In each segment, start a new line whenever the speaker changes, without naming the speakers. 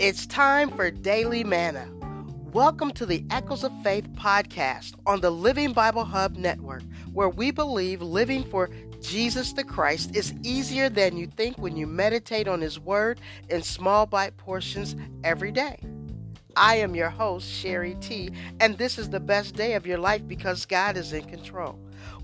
It's time for Daily Manna. Welcome to the Echoes of Faith podcast on the Living Bible Hub network, where we believe living for Jesus the Christ is easier than you think when you meditate on His Word in small bite portions every day. I am your host, Sherrie T, and this is the best day of your life because God is in control.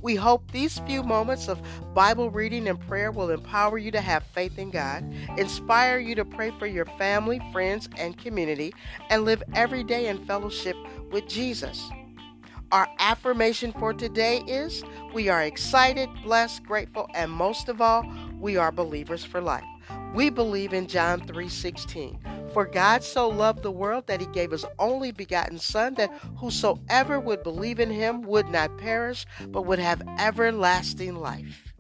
We hope these few moments of Bible reading and prayer will empower you to have faith in God, inspire you to pray for your family, friends, and community, and live every day in fellowship with Jesus. Our affirmation for today is we are excited, blessed, grateful, and most of all, we are believers for life. We believe in John 3:16. For God so loved the world that he gave his only begotten Son, that whosoever would believe in him would not perish, but would have everlasting life.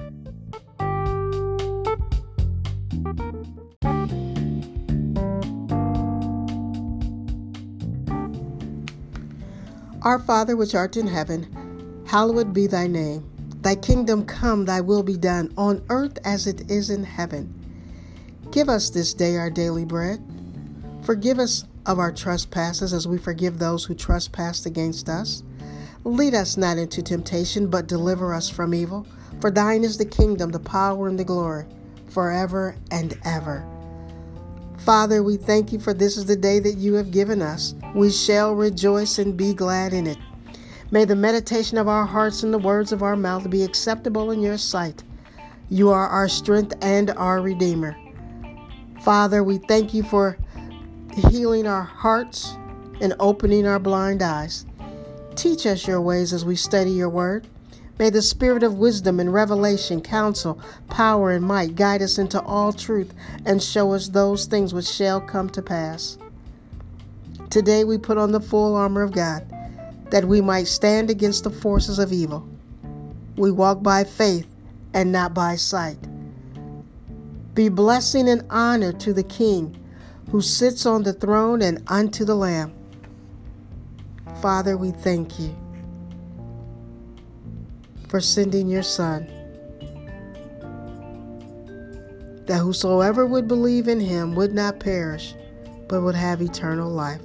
Our Father which art in heaven, hallowed be thy name. Thy kingdom come, thy will be done, on earth as it is in heaven. Give us this day our daily bread Forgive us of our trespasses as we forgive those who trespass against us. Lead us not into temptation, but deliver us from evil. For thine is the kingdom, the power, and the glory, forever and ever. Father, we thank you for this is the day that you have given us. We shall rejoice and be glad in it. May the meditation of our hearts and the words of our mouth be acceptable in your sight. You are our strength and our Redeemer. Father, we thank you for healing our hearts and opening our blind eyes. Teach us your ways as we study your word. May the spirit of wisdom and revelation, counsel, power, and might guide us into all truth and show us those things which shall come to pass. Today we put on the full armor of God that we might stand against the forces of evil. We walk by faith and not by sight. Be blessing and honor to the King who sits on the throne and unto the Lamb. Father, we thank you for sending your Son, that whosoever would believe in him would not perish, but would have eternal life.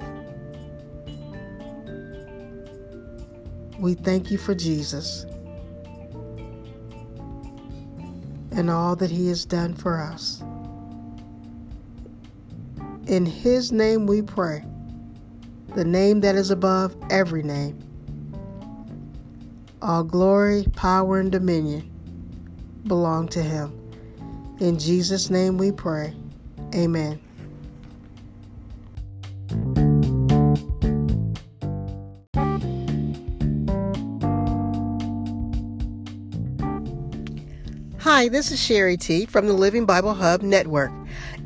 We thank you for Jesus and all that he has done for us. In His name we pray, the name that is above every name. All glory, power, and dominion belong to Him. In Jesus' name we pray. Amen. Hi, this is Sherrie T from the Living Bible Hub Network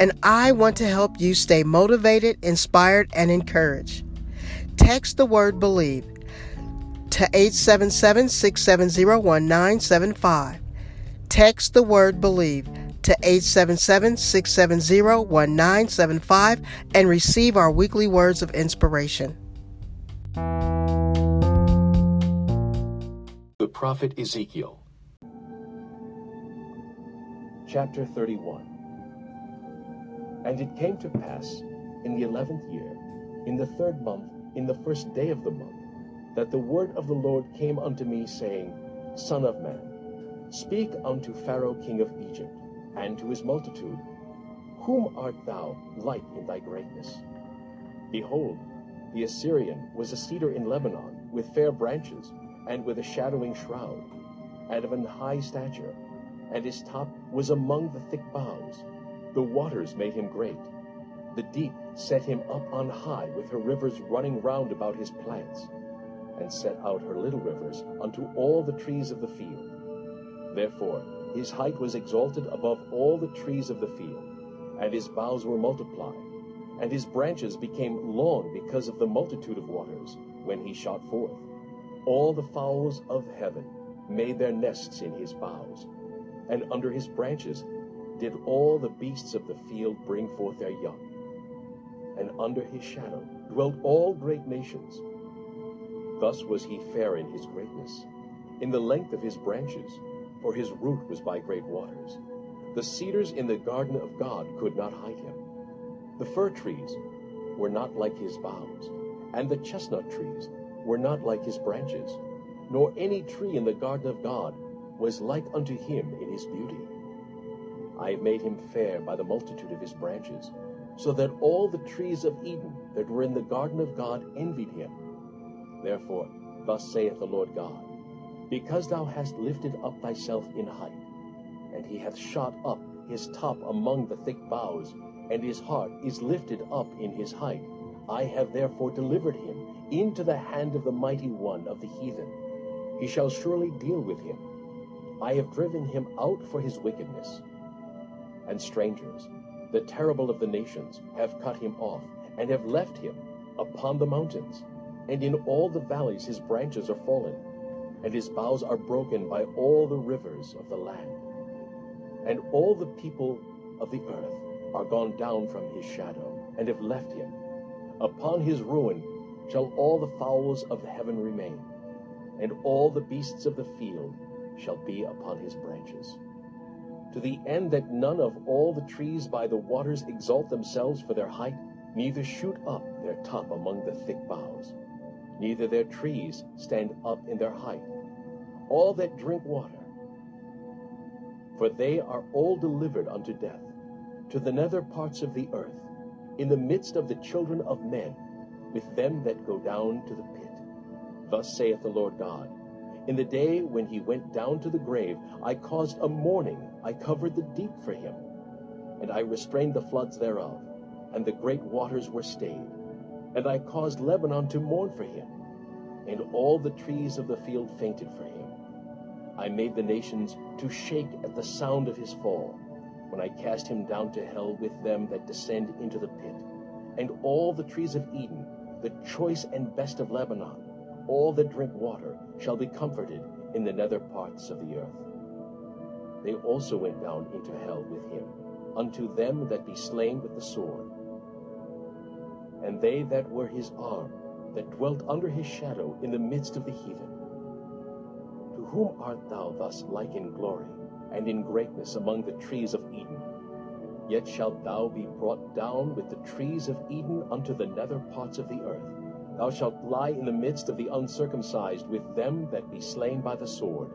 and I want to help you stay motivated, inspired, and encouraged. Text the word believe to 877 670 1975. Text the word believe to 877 670 1975 and receive our weekly words of inspiration.
The Prophet Ezekiel, Chapter 31 and it came to pass in the eleventh year, in the third month, in the first day of the month, that the word of the Lord came unto me, saying, Son of man, speak unto Pharaoh king of Egypt, and to his multitude, Whom art thou like in thy greatness? Behold, the Assyrian was a cedar in Lebanon, with fair branches, and with a shadowing shroud, and of an high stature, and his top was among the thick boughs. The waters made him great. The deep set him up on high with her rivers running round about his plants, and set out her little rivers unto all the trees of the field. Therefore his height was exalted above all the trees of the field, and his boughs were multiplied, and his branches became long because of the multitude of waters, when he shot forth. All the fowls of heaven made their nests in his boughs, and under his branches did all the beasts of the field bring forth their young. And under his shadow dwelt all great nations. Thus was he fair in his greatness, in the length of his branches, for his root was by great waters. The cedars in the garden of God could not hide him. The fir trees were not like his boughs, and the chestnut trees were not like his branches, nor any tree in the garden of God was like unto him in his beauty. I have made him fair by the multitude of his branches, so that all the trees of Eden that were in the garden of God envied him. Therefore, thus saith the Lord God, Because thou hast lifted up thyself in height, and he hath shot up his top among the thick boughs, and his heart is lifted up in his height, I have therefore delivered him into the hand of the mighty one of the heathen. He shall surely deal with him. I have driven him out for his wickedness. And strangers, the terrible of the nations, have cut him off, and have left him upon the mountains. And in all the valleys his branches are fallen, and his boughs are broken by all the rivers of the land. And all the people of the earth are gone down from his shadow, and have left him. Upon his ruin shall all the fowls of heaven remain, and all the beasts of the field shall be upon his branches. To the end that none of all the trees by the waters exalt themselves for their height, neither shoot up their top among the thick boughs, neither their trees stand up in their height. All that drink water, for they are all delivered unto death, to the nether parts of the earth, in the midst of the children of men, with them that go down to the pit. Thus saith the Lord God, In the day when he went down to the grave, I caused a mourning, I covered the deep for him, and I restrained the floods thereof, and the great waters were stayed. And I caused Lebanon to mourn for him, and all the trees of the field fainted for him. I made the nations to shake at the sound of his fall, when I cast him down to hell with them that descend into the pit. And all the trees of Eden, the choice and best of Lebanon, all that drink water, shall be comforted in the nether parts of the earth. They also went down into hell with him, unto them that be slain with the sword. And they that were his arm, that dwelt under his shadow in the midst of the heathen. To whom art thou thus like in glory, and in greatness among the trees of Eden? Yet shalt thou be brought down with the trees of Eden unto the nether parts of the earth. Thou shalt lie in the midst of the uncircumcised with them that be slain by the sword.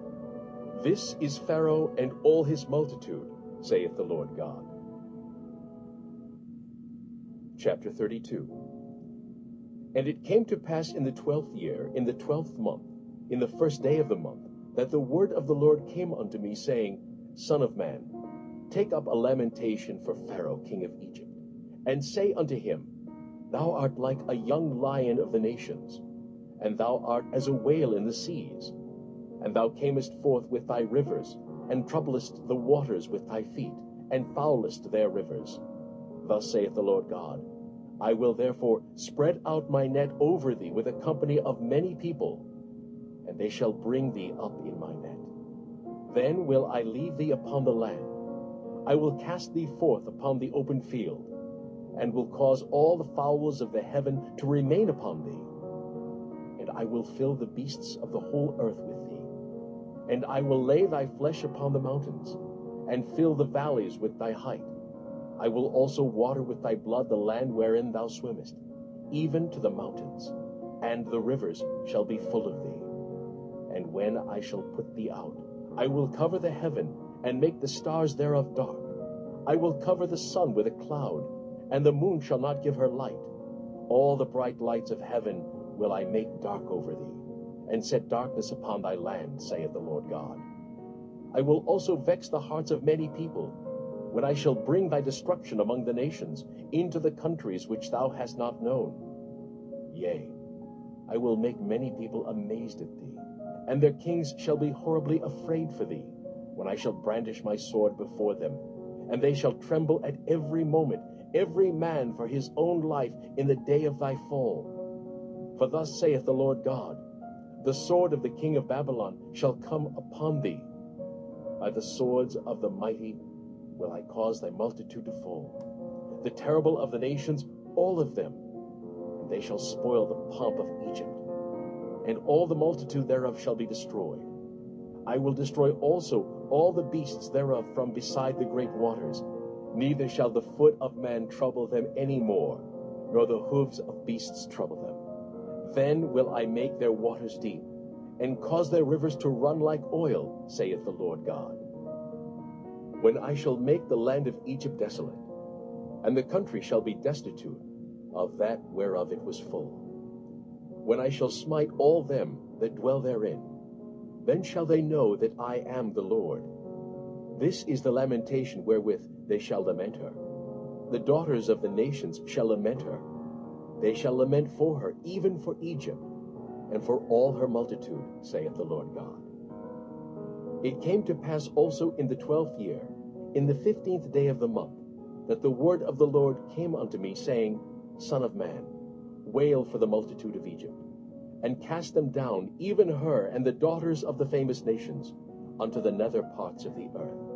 This is Pharaoh and all his multitude, saith the Lord God. Chapter 32 And it came to pass in the twelfth year, in the twelfth month, in the first day of the month, that the word of the Lord came unto me, saying, Son of man, take up a lamentation for Pharaoh king of Egypt, and say unto him, Thou art like a young lion of the nations, and thou art as a whale in the seas. And thou camest forth with thy rivers, and troublest the waters with thy feet, and foulest their rivers. Thus saith the Lord God, I will therefore spread out my net over thee with a company of many people, and they shall bring thee up in my net. Then will I leave thee upon the land. I will cast thee forth upon the open field, and will cause all the fowls of the heaven to remain upon thee. And I will fill the beasts of the whole earth with thee. And I will lay thy flesh upon the mountains, and fill the valleys with thy height. I will also water with thy blood the land wherein thou swimmest, even to the mountains, and the rivers shall be full of thee. And when I shall put thee out, I will cover the heaven, and make the stars thereof dark. I will cover the sun with a cloud, and the moon shall not give her light. All the bright lights of heaven will I make dark over thee, and set darkness upon thy land, saith the Lord God. I will also vex the hearts of many people, when I shall bring thy destruction among the nations, into the countries which thou hast not known. Yea, I will make many people amazed at thee, and their kings shall be horribly afraid for thee, when I shall brandish my sword before them, and they shall tremble at every moment, every man for his own life in the day of thy fall. For thus saith the Lord God, The sword of the king of Babylon shall come upon thee. By the swords of the mighty will I cause thy multitude to fall. The terrible of the nations, all of them, and they shall spoil the pomp of Egypt. And all the multitude thereof shall be destroyed. I will destroy also all the beasts thereof from beside the great waters. Neither shall the foot of man trouble them any more. nor the hoofs of beasts trouble them. Then will I make their waters deep, and cause their rivers to run like oil, saith the Lord God. When I shall make the land of Egypt desolate, and the country shall be destitute of that whereof it was full. When I shall smite all them that dwell therein, then shall they know that I am the Lord. This is the lamentation wherewith they shall lament her. The daughters of the nations shall lament her. They shall lament for her, even for Egypt, and for all her multitude, saith the Lord God. It came to pass also in the twelfth year, in the fifteenth day of the month, that the word of the Lord came unto me, saying, Son of man, wail for the multitude of Egypt, and cast them down, even her and the daughters of the famous nations, unto the nether parts of the earth,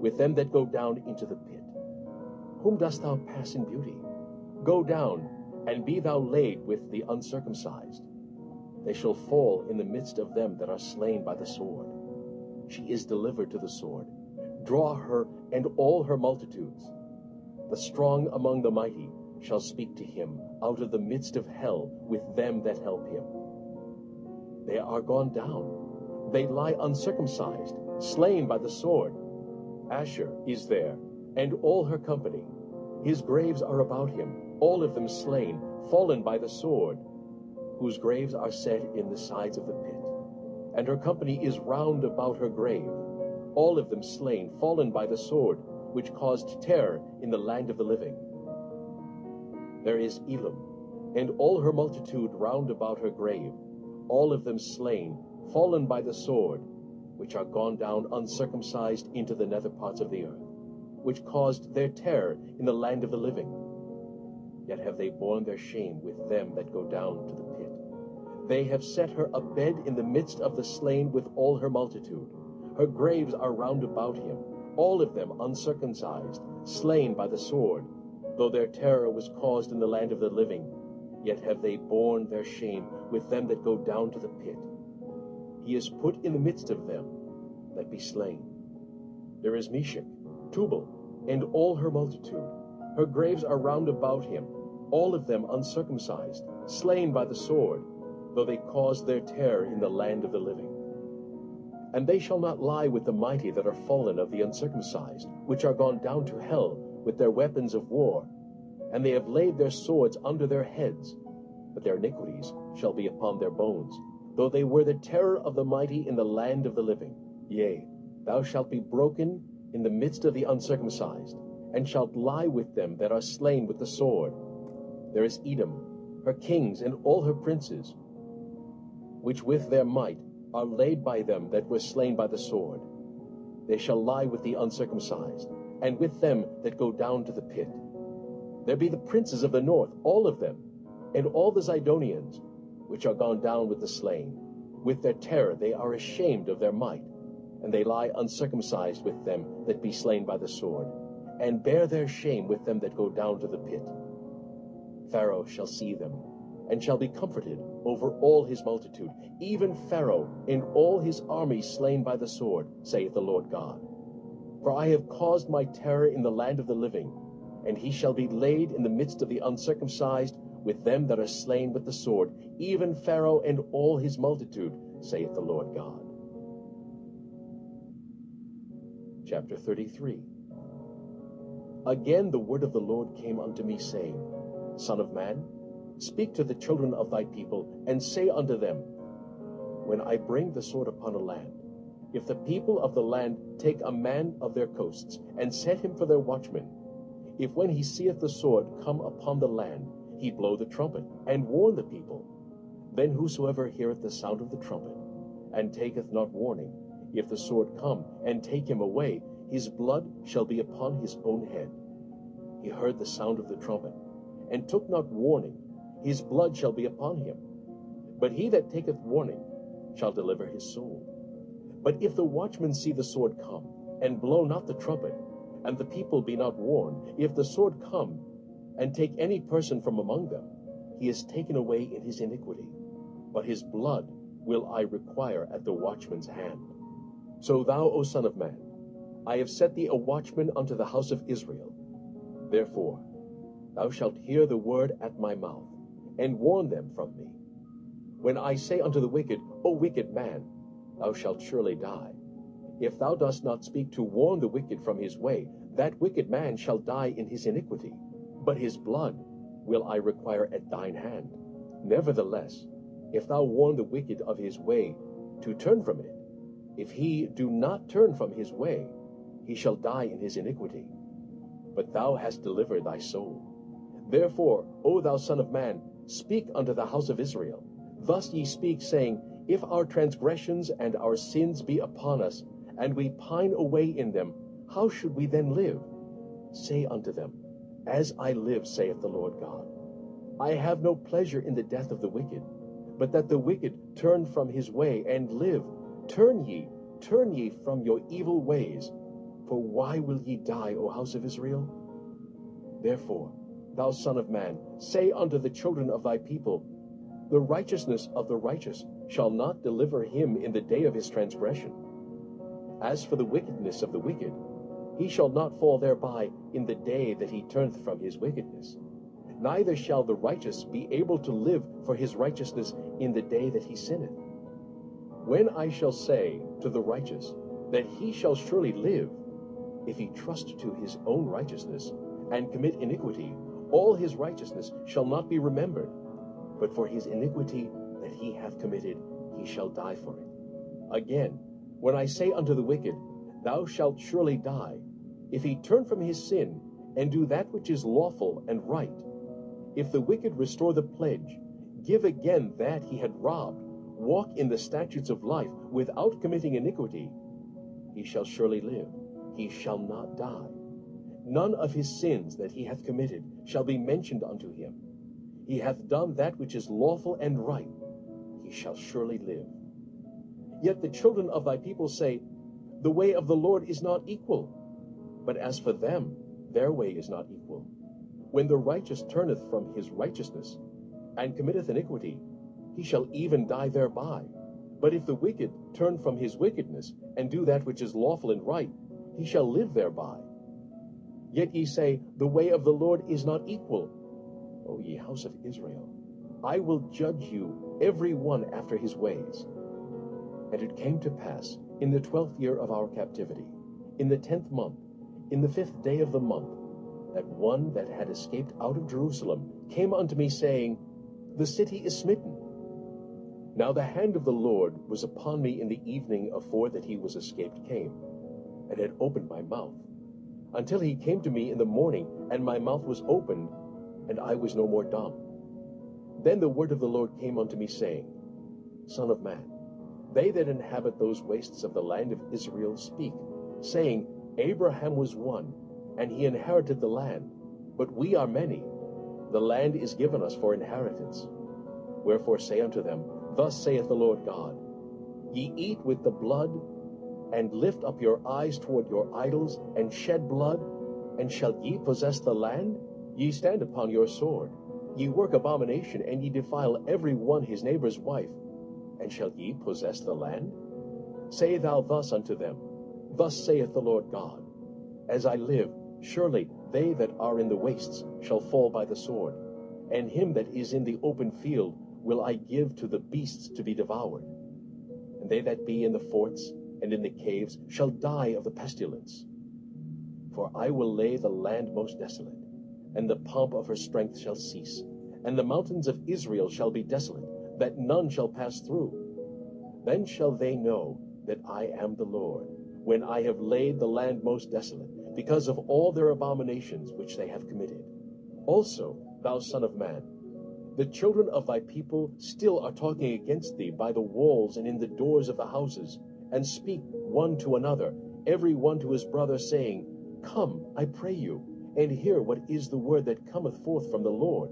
with them that go down into the pit. Whom dost thou pass in beauty? Go down, and be thou laid with the uncircumcised. They shall fall in the midst of them that are slain by the sword. She is delivered to the sword. Draw her and all her multitudes. The strong among the mighty shall speak to him out of the midst of hell with them that help him. They are gone down. They lie uncircumcised, slain by the sword. Asshur is there, and all her company. His graves are about him, all of them slain, fallen by the sword, whose graves are set in the sides of the pit. And her company is round about her grave, all of them slain, fallen by the sword, which caused terror in the land of the living. There is Elam, and all her multitude round about her grave, all of them slain, fallen by the sword, which are gone down uncircumcised into the nether parts of the earth, which caused their terror in the land of the living. Yet have they borne their shame with them that go down to the pit. They have set her a bed in the midst of the slain with all her multitude. Her graves are round about him, all of them uncircumcised, slain by the sword. Though their terror was caused in the land of the living, yet have they borne their shame with them that go down to the pit. He is put in the midst of them that be slain. There is Meshech, Tubal, and all her multitude. Her graves are round about him, all of them uncircumcised, slain by the sword, though they caused their terror in the land of the living. And they shall not lie with the mighty that are fallen of the uncircumcised, which are gone down to hell with their weapons of war, and they have laid their swords under their heads, but their iniquities shall be upon their bones, though they were the terror of the mighty in the land of the living. Yea, thou shalt be broken in the midst of the uncircumcised, and shalt lie with them that are slain with the sword. There is Edom, her kings and all her princes, which with their might are laid by them that were slain by the sword. They shall lie with the uncircumcised, and with them that go down to the pit. There be the princes of the north, all of them, and all the Zidonians, which are gone down with the slain. With their terror they are ashamed of their might, and they lie uncircumcised with them that be slain by the sword, and bear their shame with them that go down to the pit. Pharaoh shall see them, and shall be comforted over all his multitude, even Pharaoh and all his army slain by the sword, saith the Lord God. For I have caused my terror in the land of the living, and he shall be laid in the midst of the uncircumcised with them that are slain with the sword, even Pharaoh and all his multitude, saith the Lord God. Chapter 33 Again the word of the Lord came unto me, saying, Son of man, Speak to the children of thy people, and say unto them, When I bring the sword upon a land, if the people of the land take a man of their coasts, and set him for their watchman, if when he seeth the sword come upon the land, he blow the trumpet, and warn the people, then whosoever heareth the sound of the trumpet, and taketh not warning, if the sword come, and take him away, his blood shall be upon his own head. He heard the sound of the trumpet, and took not warning, his blood shall be upon him. But he that taketh warning shall deliver his soul. But if the watchman see the sword come, and blow not the trumpet, and the people be not warned, if the sword come, and take any person from among them, he is taken away in his iniquity. But his blood will I require at the watchman's hand. So thou, O son of man, I have set thee a watchman unto the house of Israel. Therefore, thou shalt hear the word at my mouth, and warn them from me. When I say unto the wicked, O wicked man, thou shalt surely die. If thou dost not speak to warn the wicked from his way, that wicked man shall die in his iniquity, but his blood will I require at thine hand. Nevertheless, if thou warn the wicked of his way, to turn from it, if he do not turn from his way, he shall die in his iniquity. But thou hast delivered thy soul. Therefore, O thou Son of Man, speak unto the house of Israel. Thus ye speak, saying, If our transgressions and our sins be upon us, and we pine away in them, how should we then live? Say unto them, As I live, saith the Lord God, I have no pleasure in the death of the wicked, but that the wicked turn from his way and live. Turn ye, turn ye from your evil ways. For why will ye die, O house of Israel? Therefore, thou son of man, say unto the children of thy people, The righteousness of the righteous shall not deliver him in the day of his transgression. As for the wickedness of the wicked, he shall not fall thereby in the day that he turneth from his wickedness. Neither shall the righteous be able to live for his righteousness in the day that he sinneth. When I shall say to the righteous that he shall surely live, if he trust to his own righteousness and commit iniquity, all his righteousness shall not be remembered, but for his iniquity that he hath committed, he shall die for it. Again, when I say unto the wicked, Thou shalt surely die, if he turn from his sin and do that which is lawful and right, if the wicked restore the pledge, give again that he had robbed, walk in the statutes of life without committing iniquity, he shall surely live, he shall not die. None of his sins that he hath committed shall be mentioned unto him. He hath done that which is lawful and right, he shall surely live. Yet the children of thy people say, The way of the Lord is not equal. But as for them, their way is not equal. When the righteous turneth from his righteousness, and committeth iniquity, he shall even die thereby. But if the wicked turn from his wickedness, and do that which is lawful and right, he shall live thereby. Yet ye say, The way of the Lord is not equal. O ye house of Israel, I will judge you every one after his ways. And it came to pass, in the twelfth year of our captivity, in the tenth month, in the fifth day of the month, that one that had escaped out of Jerusalem came unto me, saying, The city is smitten. Now the hand of the Lord was upon me in the evening afore that he was escaped came, and had opened my mouth, until he came to me in the morning, and my mouth was opened, and I was no more dumb. Then the word of the Lord came unto me, saying, Son of man, they that inhabit those wastes of the land of Israel speak, saying, Abraham was one, and he inherited the land. But we are many. The land is given us for inheritance. Wherefore say unto them, Thus saith the Lord God, Ye eat with the blood, and lift up your eyes toward your idols, and shed blood, and shall ye possess the land? Ye stand upon your sword. Ye work abomination, and ye defile every one his neighbor's wife. And shall ye possess the land? Say thou thus unto them, Thus saith the Lord God, As I live, Surely they that are in the wastes shall fall by the sword, and him that is in the open field will I give to the beasts to be devoured. And they that be in the forts and in the caves shall die of the pestilence. For I will lay the land most desolate, and the pomp of her strength shall cease, and the mountains of Israel shall be desolate, that none shall pass through. Then shall they know that I am the Lord, when I have laid the land most desolate, because of all their abominations which they have committed. Also, thou son of man, the children of thy people still are talking against thee by the walls and in the doors of the houses, and speak one to another, every one to his brother, saying, Come, I pray you, and hear what is the word that cometh forth from the Lord.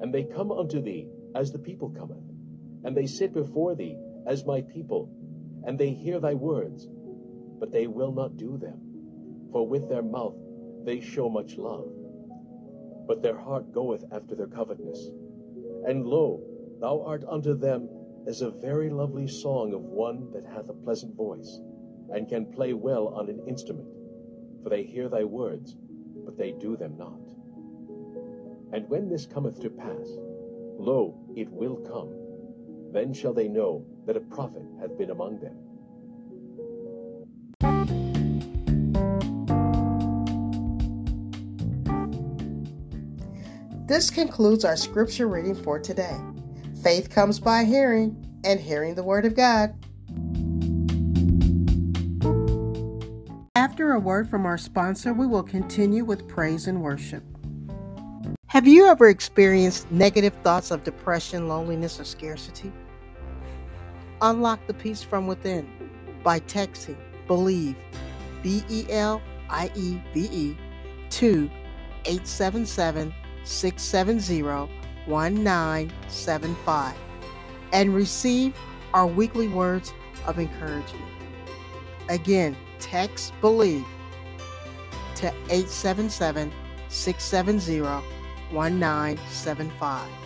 And they come unto thee as the people cometh, and they sit before thee as my people, and they hear thy words, but they will not do them for with their mouth they show much love. But their heart goeth after their covetousness. And lo, thou art unto them as a very lovely song of one that hath a pleasant voice, and can play well on an instrument. For they hear thy words, but they do them not. And when this cometh to pass, lo, it will come, then shall they know that a prophet hath been among them.
This concludes our scripture reading for today. Faith comes by hearing, and hearing the Word of God. After a word from our sponsor, we will continue with praise and worship. Have you ever experienced negative thoughts of depression, loneliness, or scarcity? Unlock the peace from within by texting Believe, B E L I E V E, to 877 670 1975 and receive our weekly words of encouragement. Again, text Believe to 877 670 1975.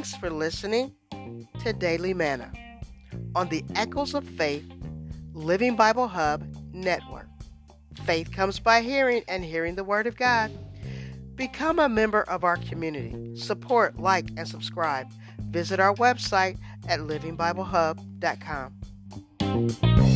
Thanks for listening to Daily Manna on the Echoes of Faith Living Bible Hub Network. Faith comes by hearing and hearing the Word of God. Become a member of our community. Support, like, and subscribe. Visit our website at livingbiblehub.com.